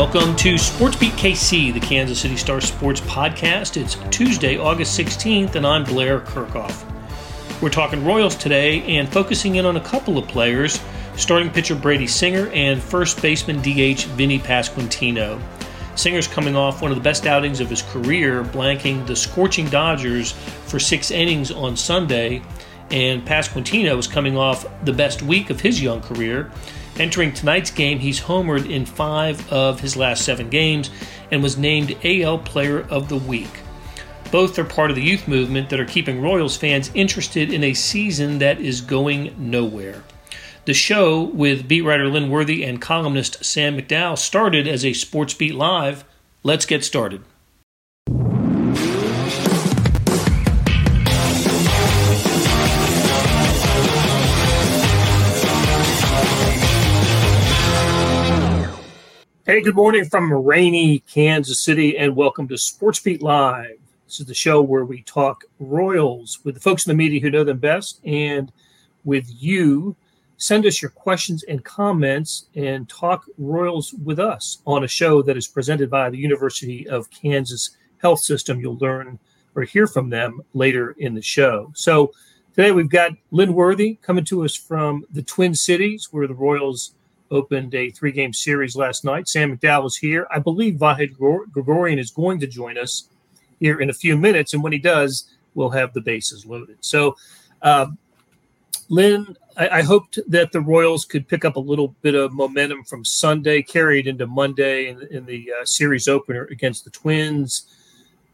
Welcome to Sports Beat KC, the Kansas City Star Sports podcast. It's Tuesday, August 16th, and I'm Blair Kerkhoff. We're talking Royals today and focusing in on a couple of players starting pitcher Brady Singer and first baseman DH Vinnie Pasquantino. Singer's coming off one of the best outings of his career, blanking the scorching Dodgers for six innings on Sunday, and Pasquantino is coming off the best week of his young career Entering tonight's game, he's homered in five of his last seven games and was named AL Player of the Week. Both are part of the youth movement that are keeping Royals fans interested in a season that is going nowhere. The show with beat writer Lynn Worthy and columnist Sam McDowell started as a Sports Beat Live. Let's get started. Hey, good morning from rainy Kansas City, and welcome to Sports Beat Live. This is the show where we talk Royals with the folks in the media who know them best, and with you. Send us your questions and comments and talk Royals with us on a show that is presented by the University of Kansas Health System. You'll learn or hear from them later in the show. So today we've got Lynn Worthy coming to us from the Twin Cities, where the Royals opened a three game series last night. Sam McDowell is here. I believe Vahe Gregorian is going to join us here in a few minutes. And when he does, we'll have the bases loaded. So, um, Lynn, I, I, hoped that the Royals could pick up a little bit of momentum from Sunday, carried into Monday in, in the uh, series opener against the Twins.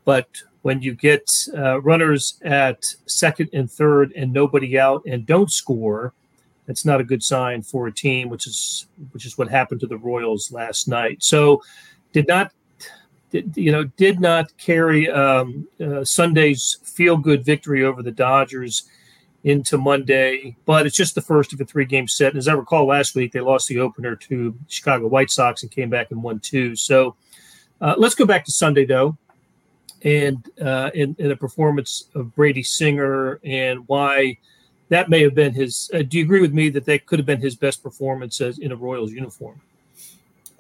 But when you get uh, runners at second and third and nobody out and don't score, that's not a good sign for a team, which is which is what happened to the Royals last night. So, did not, did, you know, did not carry um, uh, Sunday's feel good victory over the Dodgers into Monday, but it's just the first of a three game set. And as I recall, last week they lost the opener to Chicago White Sox and came back and won two. So, uh, let's go back to Sunday though. And uh, in, in a performance of Brady Singer and why that may have been his. Uh, do you agree with me that that could have been his best performance as in a Royals uniform?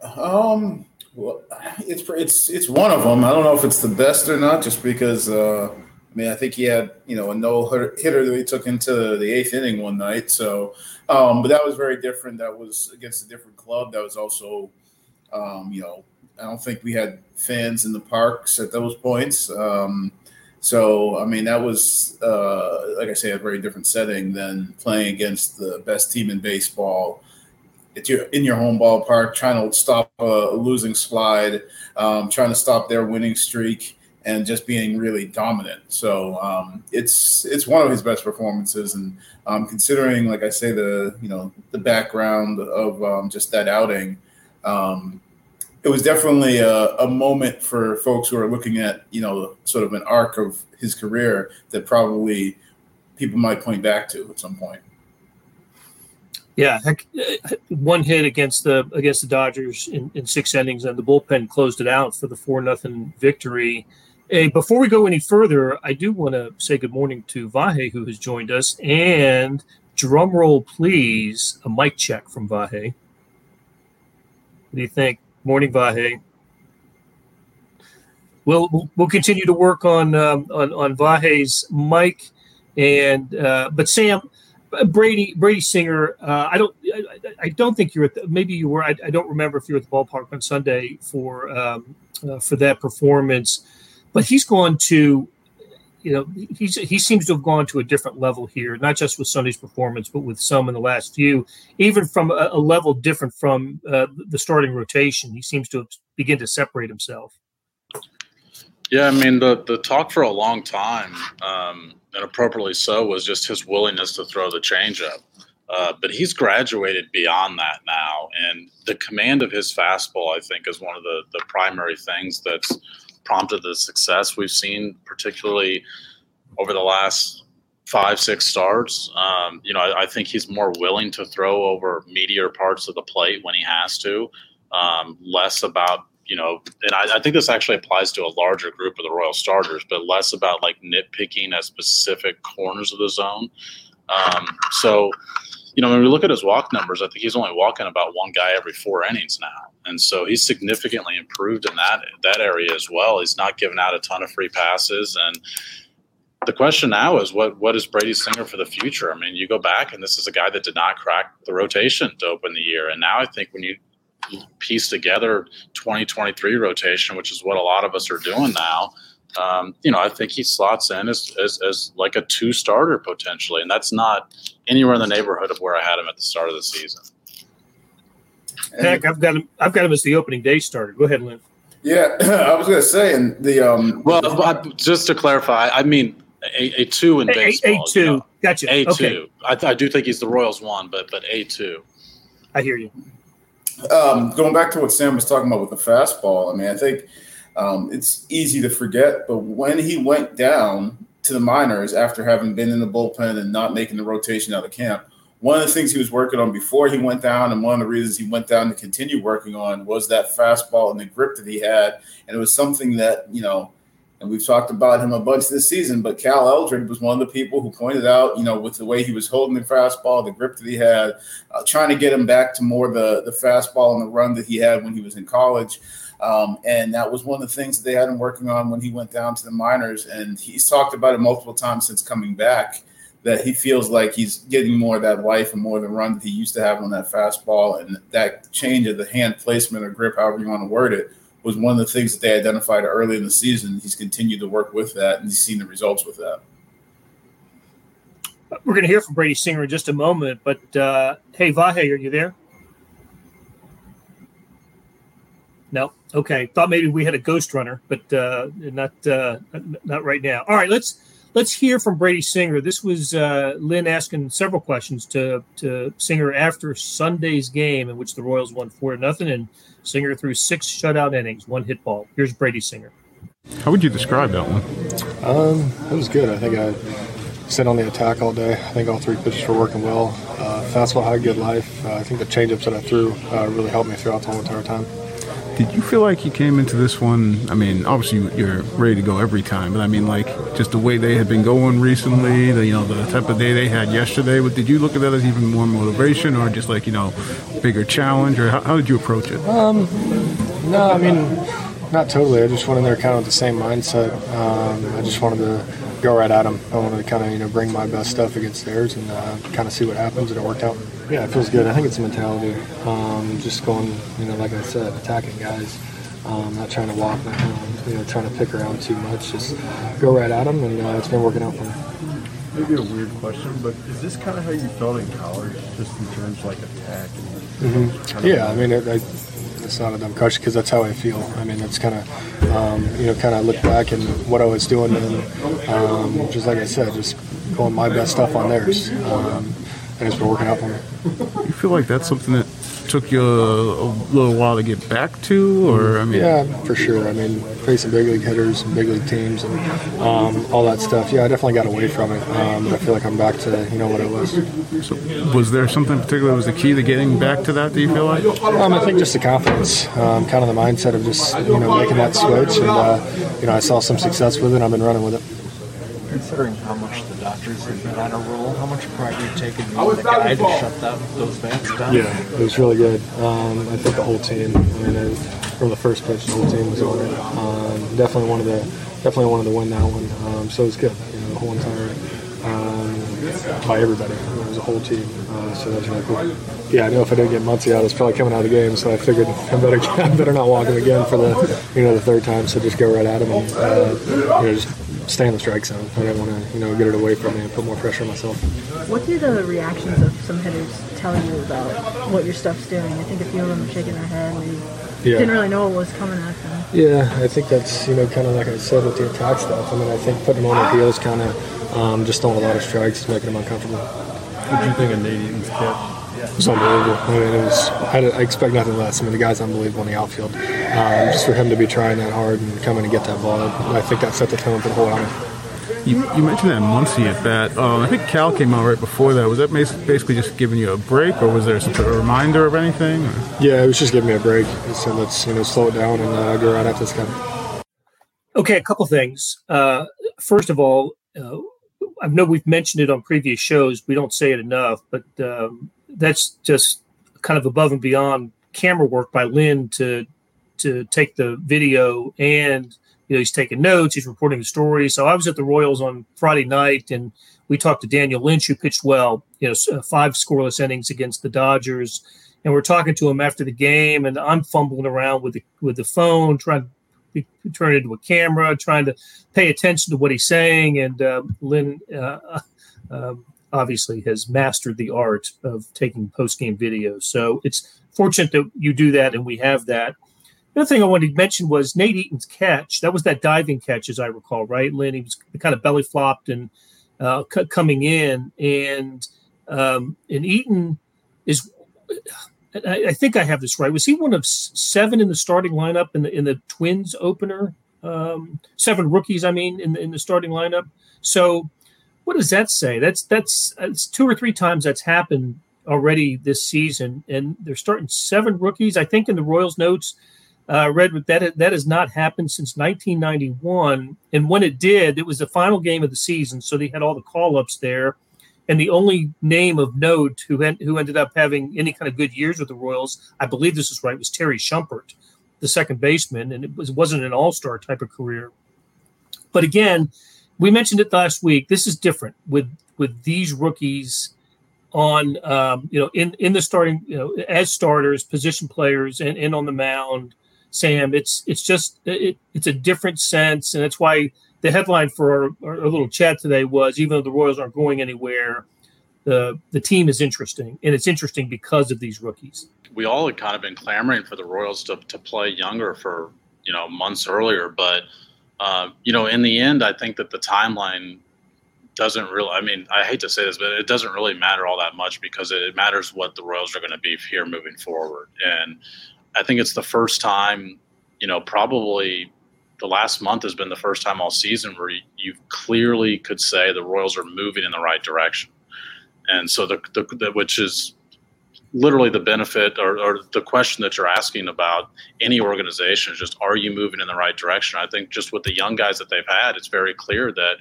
Um, well, it's it's it's one of them. I don't know if it's the best or not, just because. Uh, I mean, I think he had you know a no hitter that he took into the eighth inning one night. So, um, but that was very different. That was against a different club. That was also, um, you know, I don't think we had fans in the parks at those points. Um, so, I mean, that was, uh, like I say, a very different setting than playing against the best team in baseball. It's your, in your home ballpark, trying to stop a losing slide, um, trying to stop their winning streak, and just being really dominant. So um, it's it's one of his best performances, and um, considering, like I say, the you know the background of um, just that outing, um, it was definitely a, a, moment for folks who are looking at you know sort of an arc of his career that probably people might point back to at some point. Yeah, heck, one hit against the against the Dodgers in, in six innings, and the bullpen closed it out for the four nothing victory. Hey, before we go any further, I do want to say good morning to Vahe, who has joined us, and drum roll, please, a mic check from Vahe. What do you think? Morning, Vahe. We'll we'll continue to work on um, on on Vahe's mic, and uh, but Sam Brady Brady Singer. Uh, I don't I, I, don't think you're at the, maybe you were. I, I, don't remember if you were at the ballpark on Sunday for um, uh, for that performance, but he's gone to you know, he's he seems to have gone to a different level here, not just with Sunday's performance, but with some in the last few, even from a, a level different from uh, the starting rotation. He seems to begin to separate himself. Yeah, I mean the the talk for a long time, um, and appropriately so, was just his willingness to throw the changeup. Uh, but he's graduated beyond that now, and the command of his fastball, I think, is one of the the primary things that's prompted the success we've seen, particularly over the last five, six starts. Um, you know, I, I, think he's more willing to throw over meteor parts of the plate when he has to, um, less about, you know, and I, I, think this actually applies to a larger group of the Royal starters, but less about like nitpicking at specific corners of the zone. Um, so, you know, when we look at his walk numbers, I think he's only walking about one guy every four innings now, and so he's significantly improved in that that area as well. He's not giving out a ton of free passes, and the question now is what what is Brady Singer for the future? I mean, you go back, and this is a guy that did not crack the rotation to open the year, and now I think when you piece together 2023 rotation, which is what a lot of us are doing now. Um, you know, I think he slots in as, as, as like a two starter potentially, and that's not anywhere in the neighborhood of where I had him at the start of the season. Heck, I've got him. I've got him as the opening day starter. Go ahead, Lynn. Yeah, I was going to say, and the um. Well, just to clarify, I mean a, a two in baseball. A, a two, you know, gotcha. A okay. two. I, I do think he's the Royals one, but but a two. I hear you. Um, going back to what Sam was talking about with the fastball, I mean, I think um, it's easy to forget, but when he went down to the minors after having been in the bullpen and not making the rotation out of camp, one of the things he was working on before he went down, and one of the reasons he went down to continue working on was that fastball and the grip that he had. And it was something that, you know, and we've talked about him a bunch this season, but Cal Eldred was one of the people who pointed out, you know, with the way he was holding the fastball, the grip that he had, uh, trying to get him back to more the the fastball and the run that he had when he was in college. Um, and that was one of the things that they had him working on when he went down to the minors. And he's talked about it multiple times since coming back that he feels like he's getting more of that life and more of the run that he used to have on that fastball. And that change of the hand placement or grip, however you want to word it, was one of the things that they identified early in the season. He's continued to work with that, and he's seen the results with that. We're going to hear from Brady Singer in just a moment, but uh, hey, Vahe, are you there? No. Okay. Thought maybe we had a ghost runner, but uh, not uh, not right now. All right. Let's let's hear from Brady Singer. This was uh, Lynn asking several questions to to Singer after Sunday's game in which the Royals won four to nothing, and Singer threw six shutout innings, one hit ball. Here's Brady Singer. How would you describe that one? Um, it was good. I think I sit on the attack all day. I think all three pitches were working well. Uh, fastball had good life. Uh, I think the changeups that I threw uh, really helped me throughout the whole entire time. Did you feel like you came into this one? I mean, obviously you're ready to go every time, but I mean, like just the way they had been going recently, the you know the type of day they had yesterday. But did you look at that as even more motivation, or just like you know, bigger challenge, or how, how did you approach it? Um, no, I mean, not totally. I just went in there kind of with the same mindset. Um, I just wanted to go right at them. I wanted to kind of you know bring my best stuff against theirs and uh, kind of see what happens, and it worked out. Yeah, it feels good. I think it's a mentality. Um, just going, you know, like I said, attacking guys. Um, not trying to walk, not kind of, you know, trying to pick around too much. Just go right at them, and uh, it's been working out for me. Maybe a weird question, but is this kind of how you felt in college, just in terms of like attack? Mm-hmm. Yeah, I mean, it, I, it's not a dumb question because that's how I feel. I mean, it's kind of, um, you know, kind of look back and what I was doing, and um, just like I said, just going my best stuff on theirs. Um, and it's been working out for me. You feel like that's something that took you a, a, little while to get back to, or I mean, yeah, for sure. I mean, facing big league hitters and big league teams and um, all that stuff. Yeah, I definitely got away from it, um, but I feel like I'm back to you know what it was. So, was there something particular that was the key to getting back to that? Do you feel like? Um, I think just the confidence, um, kind of the mindset of just you know making that switch, and uh, you know I saw some success with it. I've been running with it. Considering how much the Dodgers have been on a roll, how much pride are you taking in the guy to shut that, those bats down? Yeah, it was really good. Um, I think the whole team. I mean, I, from the first pitch, the whole team was on it. Um, definitely wanted to, definitely wanted to win that one. Um, so it was good. You know, the whole entire um, by everybody. It was a whole team. Uh, so that was really cool. Yeah, I know if I didn't get Muncy out, it's probably coming out of the game. So I figured I better, I better not walk him again for the, you know, the third time. So just go right at him and, uh, you know, just stay in the strike zone. I didn't want to, you know, get it away from me and put more pressure on myself. What do the reactions of some hitters tell you about what your stuff's doing? I think a few of them are shaking their head and Yeah. didn't really know what was coming at them. Yeah, I think that's you know kind of like I said with the attack stuff. I mean, I think putting them on their heels, kind of um, just throwing a lot of strikes, is making them uncomfortable. What do you think of Nate Eaton's catch? It was unbelievable. I mean, it was. I, I expect nothing less. I mean, the guy's unbelievable in the outfield. Um, just for him to be trying that hard and coming to get that ball, I think that set the tone for the whole outing. You, you mentioned that Muncy at bat. Um, I think Cal came out right before that. Was that basically just giving you a break, or was there some sort of reminder of anything? Or? Yeah, it was just giving me a break. He said, "Let's you know slow it down and uh, go right at this guy." Okay, a couple things. Uh, first of all, uh, I know we've mentioned it on previous shows. We don't say it enough, but um, that's just kind of above and beyond camera work by Lynn to to take the video and you know he's taking notes, he's reporting the story. So I was at the Royals on Friday night, and we talked to Daniel Lynch, who pitched well, you know, five scoreless innings against the Dodgers, and we're talking to him after the game, and I'm fumbling around with the with the phone trying to turn it into a camera, trying to pay attention to what he's saying, and uh, Lynn. Uh, uh, obviously has mastered the art of taking post game videos. So it's fortunate that you do that and we have that. The other thing I wanted to mention was Nate Eaton's catch. That was that diving catch, as I recall, right? Lynn, he was kind of belly flopped and uh, c- coming in, and um, and Eaton is. I, I, think I have this right. Was he one of seven in the starting lineup in the in the Twins opener? Um, seven rookies, I mean, in the, in the starting lineup. So, what does that say? That's that's that's two or three times that's happened already this season, and they're starting seven rookies. I think in the Royals notes uh, read that that has not happened since 1991, and when it did, it was the final game of the season, so they had all the call ups there, and the only name of note who who ended up having any kind of good years with the Royals, I believe this is right, was Terry Shumpert, the second baseman, and it was wasn't an all star type of career, but again, we mentioned it last week. This is different with with these rookies on um, you know in in the starting you know as starters position players and, and on the mound Sam. It's it's just it, it's a different sense, and that's why the headline for our, our, little chat today was even though the Royals aren't going anywhere, the the team is interesting, and it's interesting because of these rookies. We all had kind of been clamoring for the Royals to to play younger for you know months earlier, but uh, you know in the end, I think that the timeline doesn't really i mean i hate to say this but it doesn't really matter all that much because it matters what the royals are going to be here moving forward and I think it's the first time, you know, probably the last month has been the first time all season where you, clearly could say the Royals are moving in the right direction. And so the, the, the which is literally the benefit or, or, the question that you're asking about any organization is just are you moving in the right direction? I think just with the young guys that they've had, it's very clear that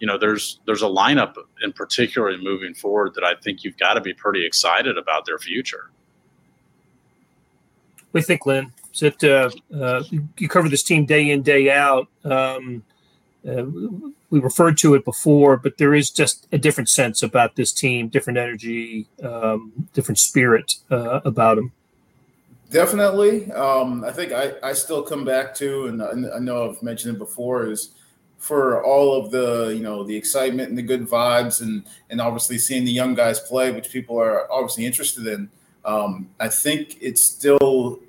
you know there's there's a lineup in particular moving forward that I think you've got to be pretty excited about their future. We think, Lynn? It uh, uh, you cover this team day in day out? Um, uh, we referred to it before, but there is just a different sense about this team, different energy, um, different spirit uh, about them. Definitely. Um, I think I, I still come back to, and I know I've mentioned it before, is for all of the you know the excitement and the good vibes, and and obviously seeing the young guys play, which people are obviously interested in. Um, I think it's still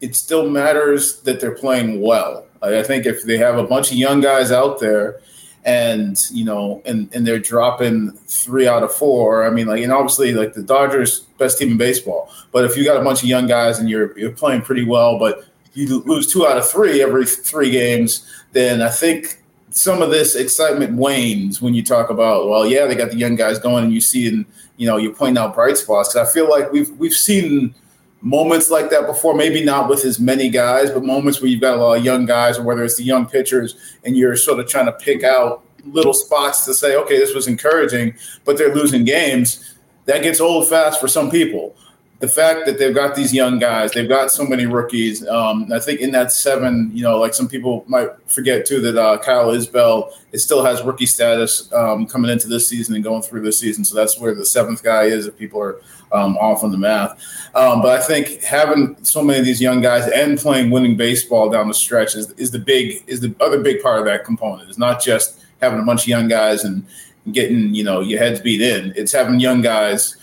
it still matters that they're playing well. I think if they have a bunch of young guys out there and you know and and they're dropping three out of four i mean like and obviously like the dodgers best team in baseball but if you got a bunch of young guys and you're you're playing pretty well but you lose two out of three every three games then i think some of this excitement wanes when you talk about well yeah they got the young guys going and you see and you know you're pointing out bright spots because i feel like we've we've seen moments like that before, maybe not with as many guys, but moments where you've got a lot of young guys, or whether it's the young pitchers, and you're sort of trying to pick out little spots to say, okay, this was encouraging, but they're losing games. That gets old fast for some people the fact that they've got these young guys, they've got so many rookies. Um, I think in that seven, you know, like some people might forget too that uh, Kyle Isbel it still has rookie status um, coming into this season and going through this season. So that's where the seventh guy is if people are um, off on the math. Um, but I think having so many of these young guys and playing winning baseball down the stretch is, is the big is the other big part of that component. It's not just having a bunch of young guys and getting you know your heads beat in. It's having young guys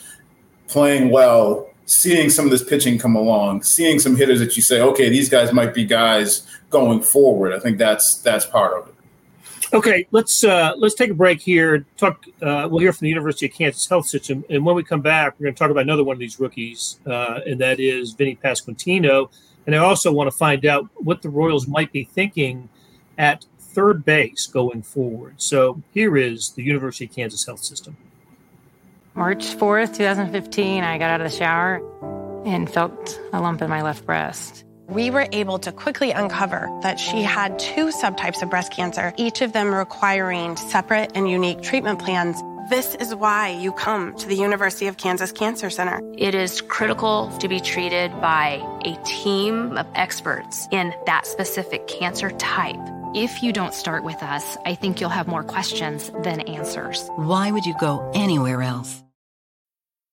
playing well seeing some of this pitching come along, seeing some hitters that you say, okay, these guys might be guys going forward. I think that's that's part of it. Okay, let's uh, let's take a break here. Talk. Uh, we'll hear from the University of Kansas Health System, and when we come back, we're going to talk about another one of these rookies, uh, and that is Vinnie Pasquantino. And I also want to find out what the Royals might be thinking at third base going forward. So here is the University of Kansas Health System. March 4th, 2015, I got out of the shower and felt a lump in my left breast. We were able to quickly uncover that she had two subtypes of breast cancer, each of them requiring separate and unique treatment plans. This is why you come to the University of Kansas Cancer Center. It is critical to be treated by a team of experts in that specific cancer type. If you don't start with us, I think you'll have more questions than answers. Why would you go anywhere else?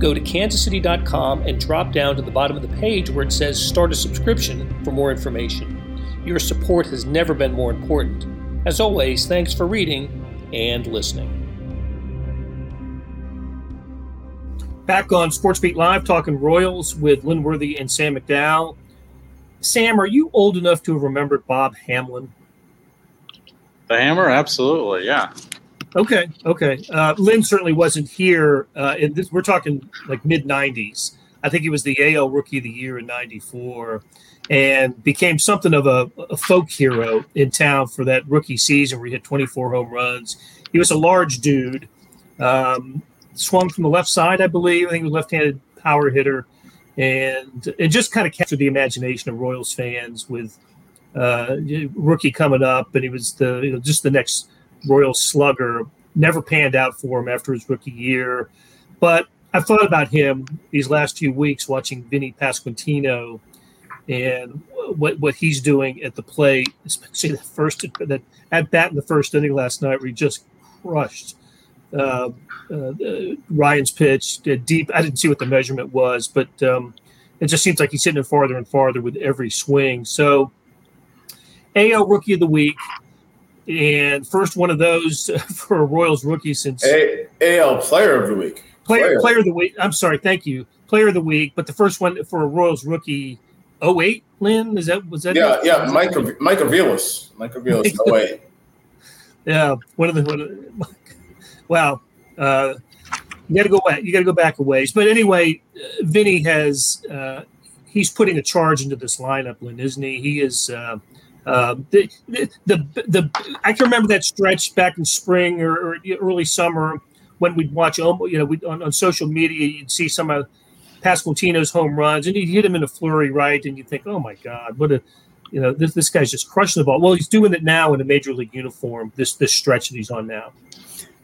go to kansascity.com and drop down to the bottom of the page where it says Start a Subscription for more information. Your support has never been more important. As always, thanks for reading and listening. Back on Sports Beat Live, talking Royals with Lynn Worthy and Sam McDowell. Sam, are you old enough to have remembered Bob Hamelin? The Hammer, absolutely, yeah. Okay, okay. Uh, Lynn certainly wasn't here. Uh, this, we're talking like mid '90s. I think he was the AL Rookie of the Year in '94, and became something of a, a, folk hero in town for that rookie season where he hit 24 home runs. He was a large dude, um, swung from the left side, I believe. I think he was left-handed power hitter, and it just kind of captured the imagination of Royals fans with uh, rookie coming up, and he was the you know, just the next Royal Slugger. Never panned out for him after his rookie year. But I've thought about him these last few weeks watching Vinnie Pasquantino and what what he's doing at the plate, especially the first that at bat in the first inning last night where he just crushed uh, uh, Ryan's pitch uh, deep. I didn't see what the measurement was, but um, it just seems like he's hitting it farther and farther with every swing. So, AL Rookie of the Week and first one of those for a Royals rookie since a- AL Player of the Week. Player, player player of the week. I'm sorry, thank you. Player of the week, but the first one for a Royals rookie. 08, Lynn, is that was that? Yeah, it? yeah, Mike Mike Aviles, Mike Aviles, 08. yeah, one of the one of, wow. Uh, you got to go back. You got to go back a ways. But anyway, uh, Vinnie has uh, he's putting a charge into this lineup, Lynn, isn't he? He is. Uh, uh, the, the, the, I can remember that stretch back in spring or, or early summer when we'd watch, you know, we on, on social media, you'd see some of Pasquantino's home runs and he'd hit him in a flurry, right? And you'd think, oh my God, what a, you know, this, this guy's just crushing the ball. Well, he's doing it now in a major league uniform, this, this stretch that he's on now.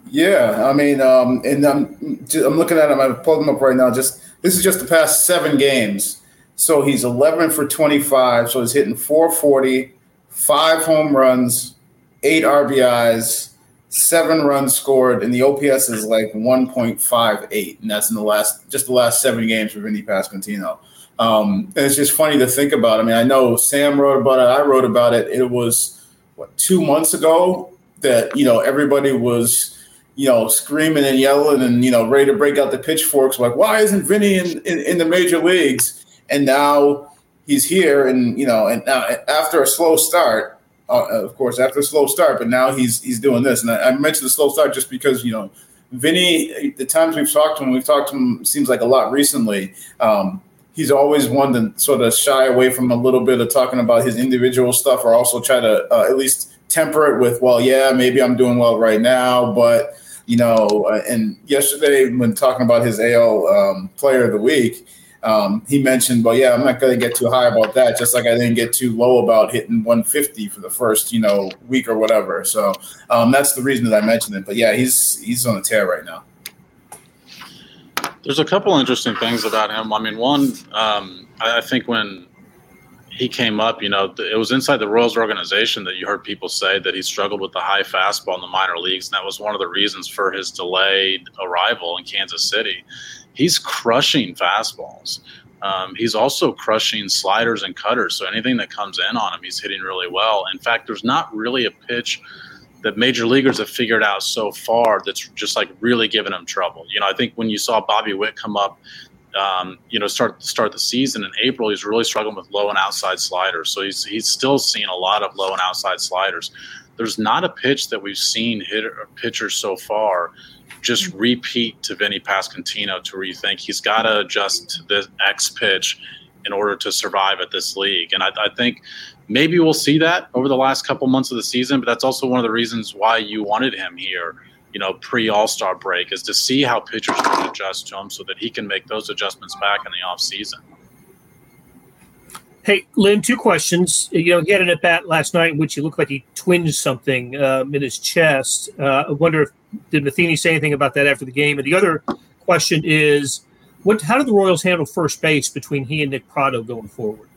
Yeah, I mean, um, and I'm I'm looking at him. I pulled him up right now. Just this is just the past seven games. So he's 11 for 25. So he's hitting 440, five home runs, eight RBIs, seven runs scored, and the OPS is like 1.58, and that's in the last just the last seven games for Vinnie Pasquantino. Um, and it's just funny to think about. I mean, I know Sam wrote about it. I wrote about it. It was what two months ago that you know everybody was you know screaming and yelling and you know ready to break out the pitchforks. Like, why isn't Vinnie in, in, in the major leagues? And now he's here, and you know, and now after a slow start, uh, of course, after a slow start, but now he's he's doing this. And I, I, mentioned the slow start just because you know, Vinnie. The times we've talked to him, we've talked to him seems like a lot recently. Um, he's always one to sort of shy away from a little bit of talking about his individual stuff, or also try to uh, at least temper it with, well, yeah, maybe I'm doing well right now, but you know. Uh, and yesterday, when talking about his AL um, Player of the Week um, he mentioned, well, yeah, I'm not going to get too high about that, just like I didn't get too low about hitting 150 for the first, you know, week or whatever. So um, that's the reason that I mentioned it. But yeah, he's he's on a tear right now. There's a couple interesting things about him. I mean, one, um, I think when he came up, you know, it was inside the Royals organization that you heard people say that he struggled with the high fastball in the minor leagues. And that was one of the reasons for his delayed arrival in Kansas City. He's crushing fastballs. Um, he's also crushing sliders and cutters. So anything that comes in on him, he's hitting really well. In fact, there's not really a pitch that major leaguers have figured out so far that's just like really giving him trouble. You know, I think when you saw Bobby Witt come up um, you know, start start the season in April, he's really struggling with low and outside sliders. So he's he's still seeing a lot of low and outside sliders. There's not a pitch that we've seen hitter pitchers so far just repeat to Vinnie Pasquantino to where you think he's got to adjust to the X pitch in order to survive at this league. And I, I think maybe we'll see that over the last couple months of the season, but that's also one of the reasons why you wanted him here you know, pre All Star break is to see how pitchers can adjust to him so that he can make those adjustments back in the off season. Hey, Lynn, two questions. You know, he had an at bat last night in which he looked like he twinged something um, in his chest. Uh, I wonder if did Matheny say anything about that after the game? And the other question is, what? How did the Royals handle first base between he and Nick Pratto going forward?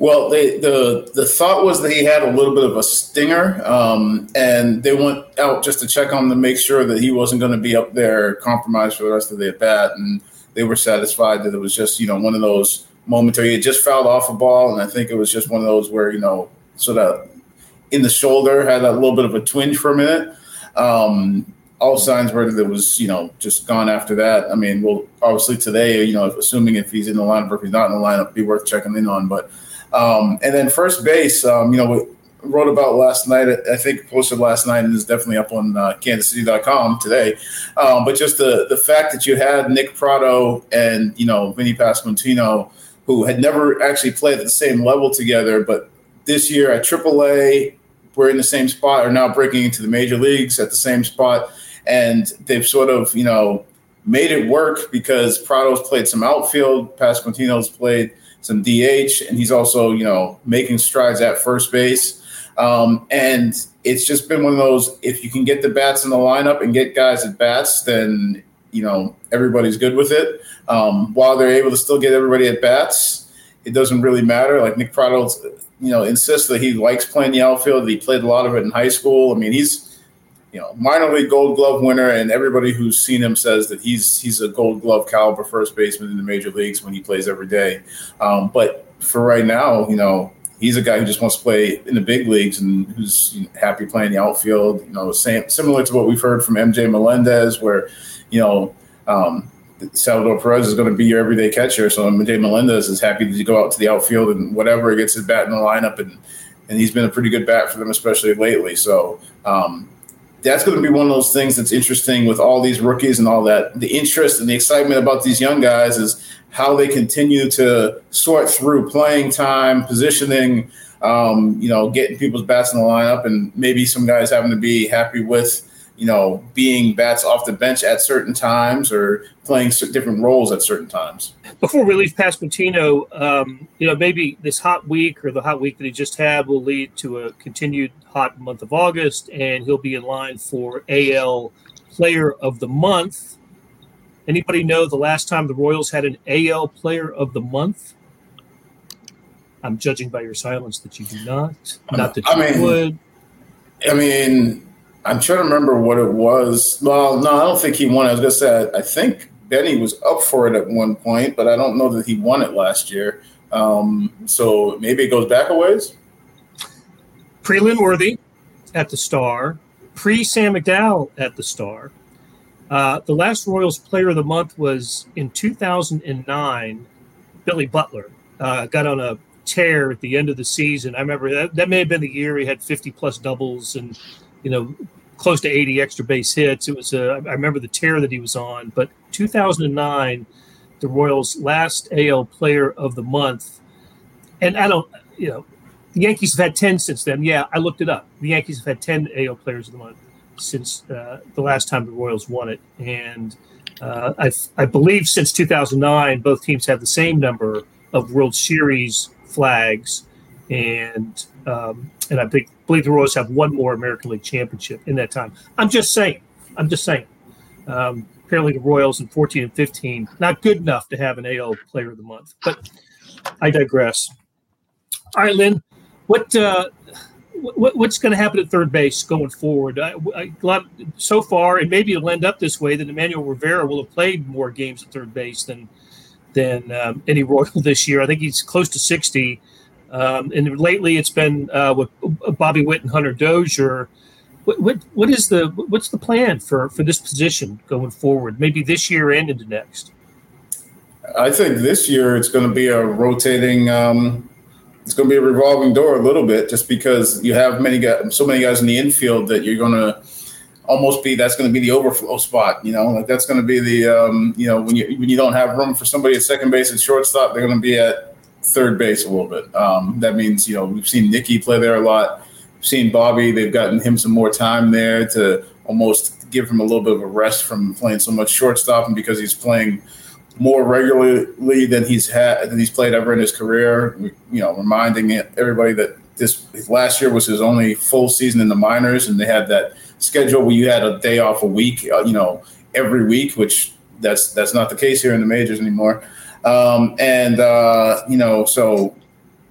Well, they, the the thought was that he had a little bit of a stinger, um, and they went out just to check on him to make sure that he wasn't going to be up there compromised for the rest of the at bat, and they were satisfied that it was just you know one of those momentary. He just fouled off a ball, and I think it was just one of those where you know sort of in the shoulder had a little bit of a twinge for a minute. Um, all signs were that it was, you know, just gone after that. I mean, well, obviously today, you know, assuming if he's in the lineup or if he's not in the lineup, be worth checking in on. But um, and then first base, um, you know, we wrote about last night. I think posted last night and is definitely up on uh, KansasCity.com today. Um, but just the the fact that you had Nick Pratto and you know Vinnie Pasquantino, who had never actually played at the same level together, but this year at AAA, we're in the same spot, are now breaking into the major leagues at the same spot, and they've sort of you know made it work because Pratto's played some outfield, Pasquantino's played some DH, and he's also you know making strides at first base. Um, and it's just been one of those. If you can get the bats in the lineup and get guys at bats, then you know everybody's good with it. Um, while they're able to still get everybody at bats, it doesn't really matter. Like Nick Pratto, you know, insists that he likes playing the outfield. He played a lot of it in high school. I mean, he's you know, minor league Gold Glove winner, and everybody who's seen him says that he's he's a Gold Glove caliber first baseman in the major leagues when he plays every day. Um, but for right now, you know, he's a guy who just wants to play in the big leagues and who's happy playing the outfield. You know, same similar to what we've heard from MJ Melendez, where you know. Um, Salvador Perez is going to be your everyday catcher, so MJ Melendez is happy to go out to the outfield and whatever gets his bat in the lineup, and and he's been a pretty good bat for them, especially lately. So um, that's going to be one of those things that's interesting with all these rookies and all that. The interest and the excitement about these young guys is how they continue to sort through playing time, positioning, um, you know, getting people's bats in the lineup, and maybe some guys having to be happy with you know, being bats off the bench at certain times or playing different roles at certain times. Before we leave Pasquantino, um, you know, maybe this hot week or the hot week that he just had will lead to a continued hot month of August, and he'll be in line for AL Player of the Month. Anybody know the last time the Royals had an AL Player of the Month? I'm judging by your silence that you do not. Not that you I mean, would. I mean, I'm trying to remember what it was. Well, no, I don't think he won. I was gonna say I think Benny was up for it at one point, but I don't know that he won it last year. Um, so maybe it goes back a ways. Pre Lynn Worthy at the Star, pre Sam McDowell at the Star. Uh, the last Royals Player of the Month was in 2009. Billy Butler uh, got on a tear at the end of the season. I remember that, that may have been the year he had 50 plus doubles and you know, close to 80 extra base hits. It was a, I remember the tear that he was on. But 2009, the Royals' last AL Player of the Month, and I don't, you know, the Yankees have had 10 since then. Yeah, I looked it up. The Yankees have had 10 AL Players of the Month since uh, the last time the Royals won it, and uh, I, I believe since 2009, both teams have the same number of World Series flags, and um, and I think believe the Royals have one more American League championship in that time. I'm just saying. I'm just saying. Um, apparently, the Royals in 14 and 15 not good enough to have an AL Player of the Month. But I digress. All right, Lynn, what uh, what, what's going to happen at third base going forward? I, I, so far, and maybe it'll end up this way that Emmanuel Rivera will have played more games at third base than than um, any Royal this year. I think he's close to sixty. Um, and lately, it's been uh, with Bobby Witt and Hunter Dozier. What, what what is the what's the plan for for this position going forward? Maybe this year and into next. I think this year it's going to be a rotating. Um, it's going to be a revolving door a little bit, just because you have many guys, so many guys in the infield that you're going to almost be. That's going to be the overflow spot. You know, like that's going to be the. Um, you know, when you when you don't have room for somebody at second base and shortstop, they're going to be at third base a little bit. Um, that means you know we've seen Nicky play there a lot. We've seen Bobby. They've gotten him some more time there to almost give him a little bit of a rest from playing so much shortstop, and because he's playing more regularly than he's had than he's played ever in his career. You know, reminding everybody that this last year was his only full season in the minors, and they had that schedule where you had a day off a week. Uh, you know, every week, which that's that's not the case here in the majors anymore. Um, and uh, you know, so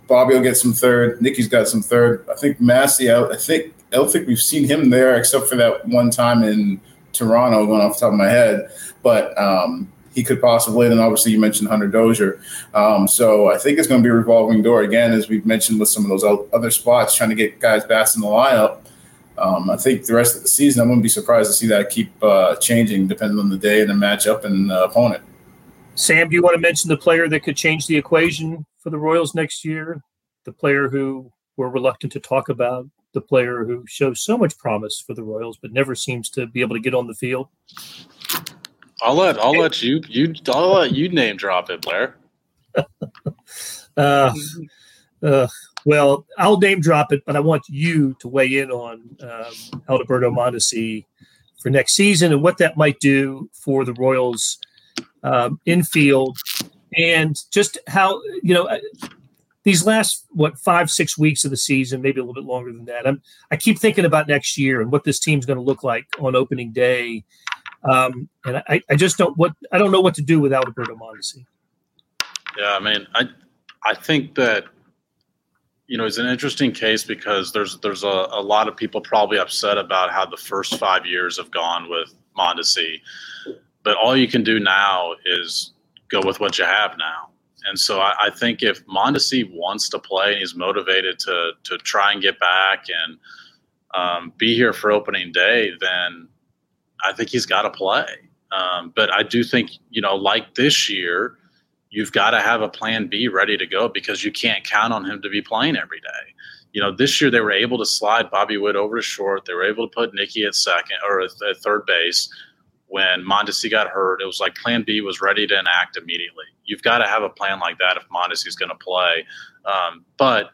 Bobby will get some third. Nicky's got some third. I think Massey. I, I think I don't think we've seen him there except for that one time in Toronto, going off the top of my head. But um, he could possibly. And obviously, you mentioned Hunter Dozier. Um, so I think it's going to be a revolving door again, as we've mentioned with some of those other spots, trying to get guys back in the lineup. Um, I think the rest of the season, I wouldn't be surprised to see that keep uh, changing depending on the day and the matchup and the opponent. Sam, do you want to mention the player that could change the equation for the Royals next year? The player who we're reluctant to talk about, the player who shows so much promise for the Royals but never seems to be able to get on the field? I'll let I'll let you you I'll let you name drop it, Blair. uh, uh, well, I'll name drop it, but I want you to weigh in on um, Alberto Mondesi for next season and what that might do for the Royals um, infield, and just how you know these last what five six weeks of the season, maybe a little bit longer than that. I'm I keep thinking about next year and what this team's going to look like on opening day um, and I, I just don't what I don't know what to do without Alberto Mondesi. Yeah, I mean, I I think that you know it's an interesting case because there's there's a, a lot of people probably upset about how the first five years have gone with Mondesi, but all you can do now is go with what you have now. And so I, I think if Mondesi wants to play and he's motivated to to try and get back and um, be here for opening day, then I think he's got to play. Um, but I do think, you know, like this year, you've got to have a plan B ready to go because you can't count on him to be playing every day. You know, this year they were able to slide Bobby Witt over to short. They were able to put Nicky at second or at, third base. When Mondesi got hurt, it was like Plan B was ready to enact immediately. You've got to have a plan like that if Mondesi's going to play. Um, but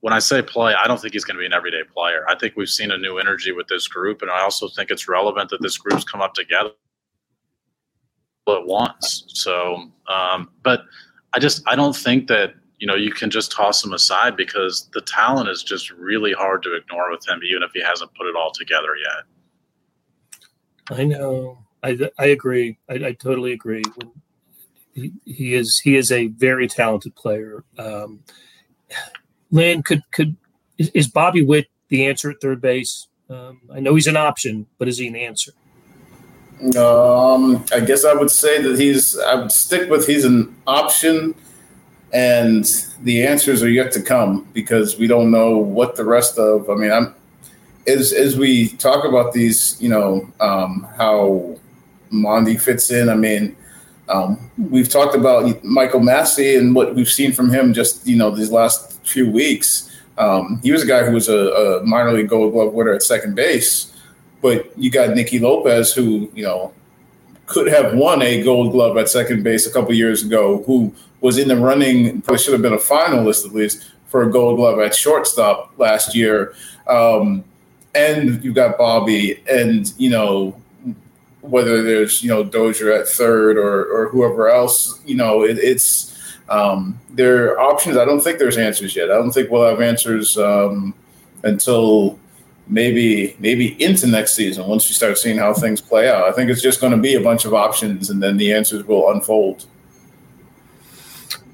when I say play, I don't think he's going to be an everyday player. I think we've seen a new energy with this group, and I also think it's relevant that this group's come up together at once. So, um, but I just I don't think that you know you can just toss him aside because the talent is just really hard to ignore with him, even if he hasn't put it all together yet. I know. I I agree. I, I totally agree. He, he is he is a very talented player. Um, Lynn, could could is, Bobby Witt the answer at third base? Um, I know he's an option, but is he an answer? Um, I guess I would say that he's. I would stick with he's an option, and the answers are yet to come because we don't know what the rest of. I mean, I'm as as we talk about these, you know, um, how Mondi fits in. I mean, um, we've talked about Michael Massey and what we've seen from him just you know these last few weeks. Um, he was a guy who was a, a, minor league Gold Glove winner at second base, but you got Nicky Lopez, who you know could have won a Gold Glove at second base a couple years ago, who was in the running, probably should have been a finalist at least for a Gold Glove at shortstop last year. Um, and you've got Bobby, and you know whether there's you know Dozier at third or or whoever else, you know, it, it's um, there are options. I don't think there's answers yet. I don't think we'll have answers um, until maybe maybe into next season once we start seeing how things play out. I think it's just going to be a bunch of options, and then the answers will unfold.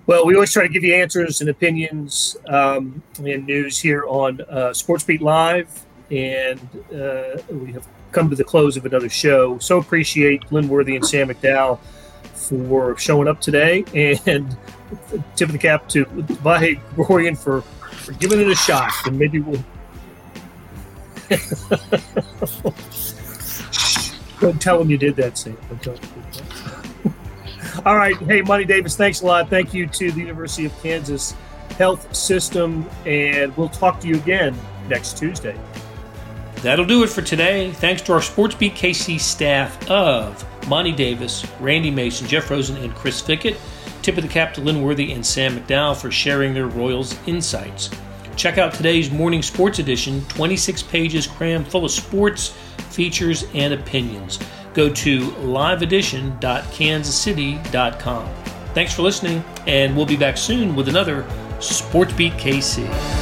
Well, we always try to give you answers and opinions um, and news here on uh, Sports Beat Live, and uh, we have come to the close of another show. So appreciate Lynn Worthy and Sam McDowell for showing up today, and tip of the cap to Vahe Gregorian for, for giving it a shot, and maybe we'll. Don't tell him you did that, Sam. All right. Hey, Money Davis, thanks a lot. Thank you to the University of Kansas Health System, and we'll talk to you again next Tuesday. That'll do it for today. Thanks to our SportsBeat KC staff of Monty Davis, Randy Mason, Jeff Rosen, and Chris Fickett. Tip of the cap to Lynn Worthy and Sam McDowell for sharing their Royals insights. Check out today's morning sports edition, 26 pages crammed full of sports, features, and opinions. Go to liveedition.kansascity.com. Thanks for listening, and we'll be back soon with another Sports Beat KC.